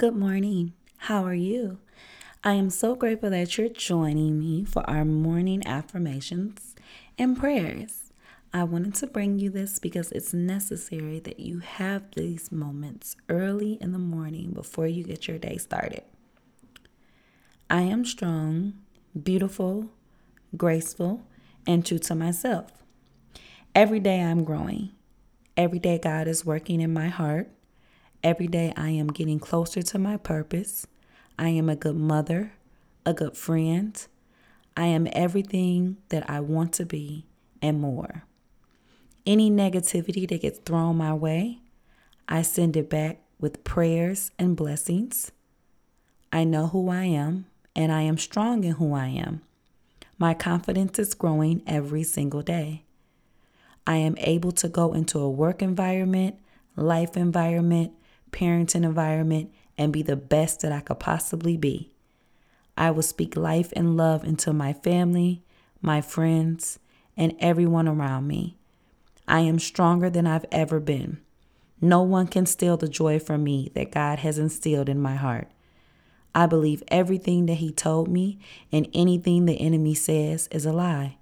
Good morning. How are you? I am so grateful that you're joining me for our morning affirmations and prayers. I wanted to bring you this because it's necessary that you have these moments early in the morning before you get your day started. I am strong, beautiful, graceful, and true to myself. Every day I'm growing. Every day God is working in my heart. Every day I am getting closer to my purpose. I am a good mother, a good friend. I am everything that I want to be and more. Any negativity that gets thrown my way, I send it back with prayers and blessings. I know who I am and I am strong in who I am. My confidence is growing every single day. I am able to go into a work environment, life environment, parenting environment, and be the best that I could possibly be. I will speak life and love into my family, my friends, and everyone around me. I am stronger than I've ever been. No one can steal the joy from me that God has instilled in my heart. I believe everything that He told me, and anything the enemy says is a lie.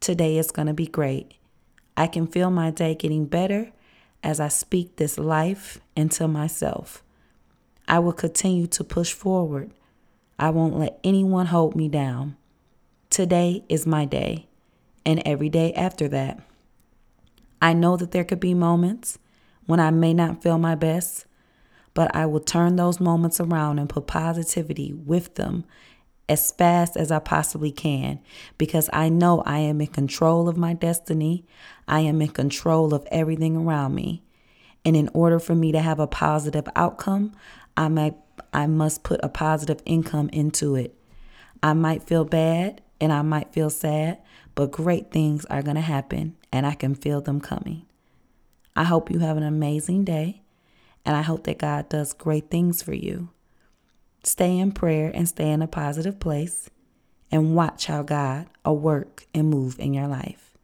Today is going to be great. I can feel my day getting better as I speak this life into myself. I will continue to push forward. I won't let anyone hold me down. Today is my day, and every day after that. I know that there could be moments when I may not feel my best, but I will turn those moments around and put positivity with them as fast as I possibly can because I know I am in control of my destiny. I am in control of everything around me. And in order for me to have a positive outcome, I might I must put a positive income into it. I might feel bad and I might feel sad, but great things are going to happen and I can feel them coming. I hope you have an amazing day and I hope that God does great things for you. Stay in prayer and stay in a positive place and watch how God will work and move in your life.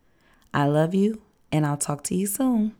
I love you and I'll talk to you soon.